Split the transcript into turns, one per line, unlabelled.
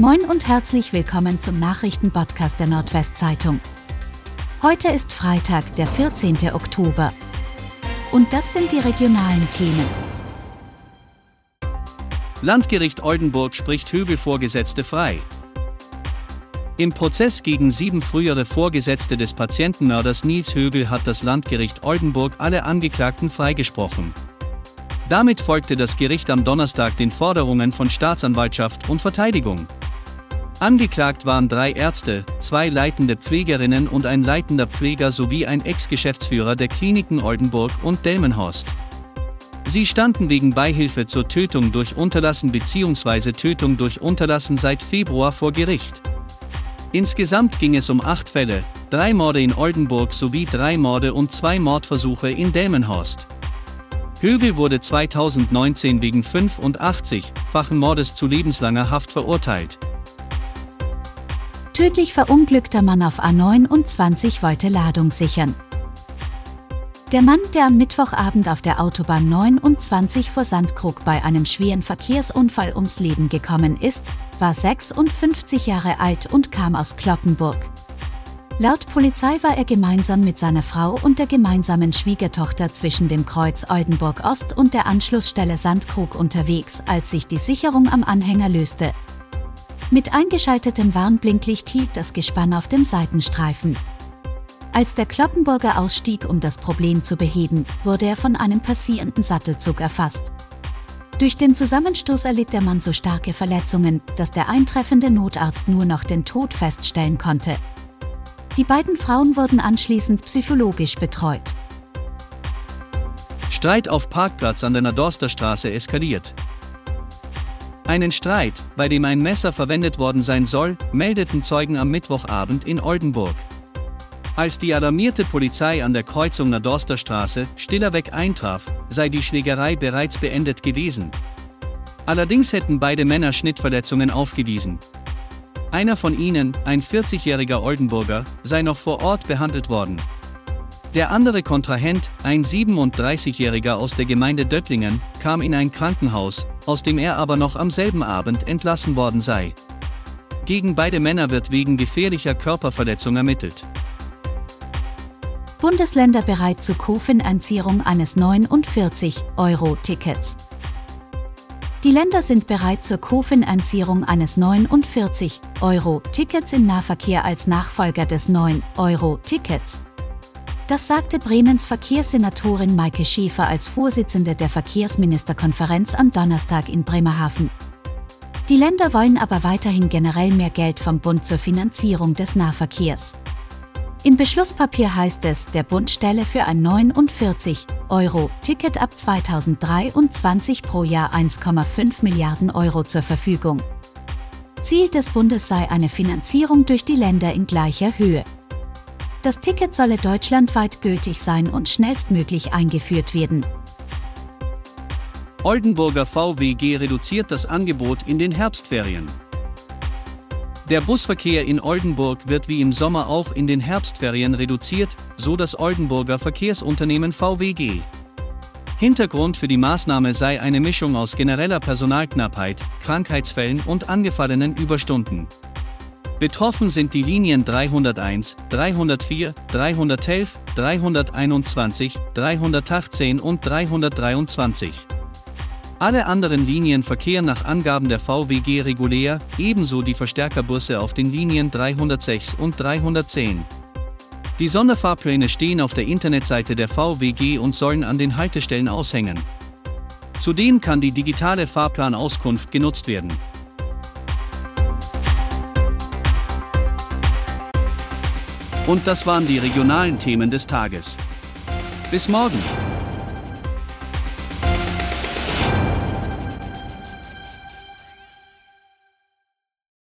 Moin und herzlich willkommen zum Nachrichtenpodcast der Nordwestzeitung. Heute ist Freitag, der 14. Oktober. Und das sind die regionalen Themen.
Landgericht Oldenburg spricht Höbel-Vorgesetzte frei. Im Prozess gegen sieben frühere Vorgesetzte des Patientenmörders Nils Höbel hat das Landgericht Oldenburg alle Angeklagten freigesprochen. Damit folgte das Gericht am Donnerstag den Forderungen von Staatsanwaltschaft und Verteidigung. Angeklagt waren drei Ärzte, zwei leitende Pflegerinnen und ein leitender Pfleger sowie ein Ex-Geschäftsführer der Kliniken Oldenburg und Delmenhorst. Sie standen wegen Beihilfe zur Tötung durch Unterlassen bzw. Tötung durch Unterlassen seit Februar vor Gericht. Insgesamt ging es um acht Fälle, drei Morde in Oldenburg sowie drei Morde und zwei Mordversuche in Delmenhorst. Högel wurde 2019 wegen 85-fachen Mordes zu lebenslanger Haft verurteilt.
Tödlich verunglückter Mann auf A29 wollte Ladung sichern. Der Mann, der am Mittwochabend auf der Autobahn 29 vor Sandkrug bei einem schweren Verkehrsunfall ums Leben gekommen ist, war 56 Jahre alt und kam aus Kloppenburg. Laut Polizei war er gemeinsam mit seiner Frau und der gemeinsamen Schwiegertochter zwischen dem Kreuz Oldenburg Ost und der Anschlussstelle Sandkrug unterwegs, als sich die Sicherung am Anhänger löste. Mit eingeschaltetem Warnblinklicht hielt das Gespann auf dem Seitenstreifen. Als der Kloppenburger ausstieg, um das Problem zu beheben, wurde er von einem passierenden Sattelzug erfasst. Durch den Zusammenstoß erlitt der Mann so starke Verletzungen, dass der eintreffende Notarzt nur noch den Tod feststellen konnte. Die beiden Frauen wurden anschließend psychologisch betreut.
Streit auf Parkplatz an der Nadorsterstraße eskaliert. Einen Streit, bei dem ein Messer verwendet worden sein soll, meldeten Zeugen am Mittwochabend in Oldenburg. Als die alarmierte Polizei an der Kreuzung Nadorsterstraße Stillerweg eintraf, sei die Schlägerei bereits beendet gewesen. Allerdings hätten beide Männer Schnittverletzungen aufgewiesen. Einer von ihnen, ein 40-jähriger Oldenburger, sei noch vor Ort behandelt worden. Der andere Kontrahent, ein 37-jähriger aus der Gemeinde Döttlingen, kam in ein Krankenhaus, aus dem er aber noch am selben Abend entlassen worden sei. Gegen beide Männer wird wegen gefährlicher Körperverletzung ermittelt.
Bundesländer bereit zur Kofinanzierung eines 49-Euro-Tickets. Die Länder sind bereit zur Kofinanzierung eines 49-Euro-Tickets im Nahverkehr als Nachfolger des 9-Euro-Tickets. Das sagte Bremens Verkehrssenatorin Maike Schäfer als Vorsitzende der Verkehrsministerkonferenz am Donnerstag in Bremerhaven. Die Länder wollen aber weiterhin generell mehr Geld vom Bund zur Finanzierung des Nahverkehrs. Im Beschlusspapier heißt es, der Bund stelle für ein 49-Euro-Ticket ab 2023 pro Jahr 1,5 Milliarden Euro zur Verfügung. Ziel des Bundes sei eine Finanzierung durch die Länder in gleicher Höhe. Das Ticket solle deutschlandweit gültig sein und schnellstmöglich eingeführt werden.
Oldenburger VWG reduziert das Angebot in den Herbstferien. Der Busverkehr in Oldenburg wird wie im Sommer auch in den Herbstferien reduziert, so das Oldenburger Verkehrsunternehmen VWG. Hintergrund für die Maßnahme sei eine Mischung aus genereller Personalknappheit, Krankheitsfällen und angefallenen Überstunden. Betroffen sind die Linien 301, 304, 311, 321, 318 und 323. Alle anderen Linien verkehren nach Angaben der VWG regulär, ebenso die Verstärkerbusse auf den Linien 306 und 310. Die Sonderfahrpläne stehen auf der Internetseite der VWG und sollen an den Haltestellen aushängen. Zudem kann die digitale Fahrplanauskunft genutzt werden. Und das waren die regionalen Themen des Tages. Bis morgen!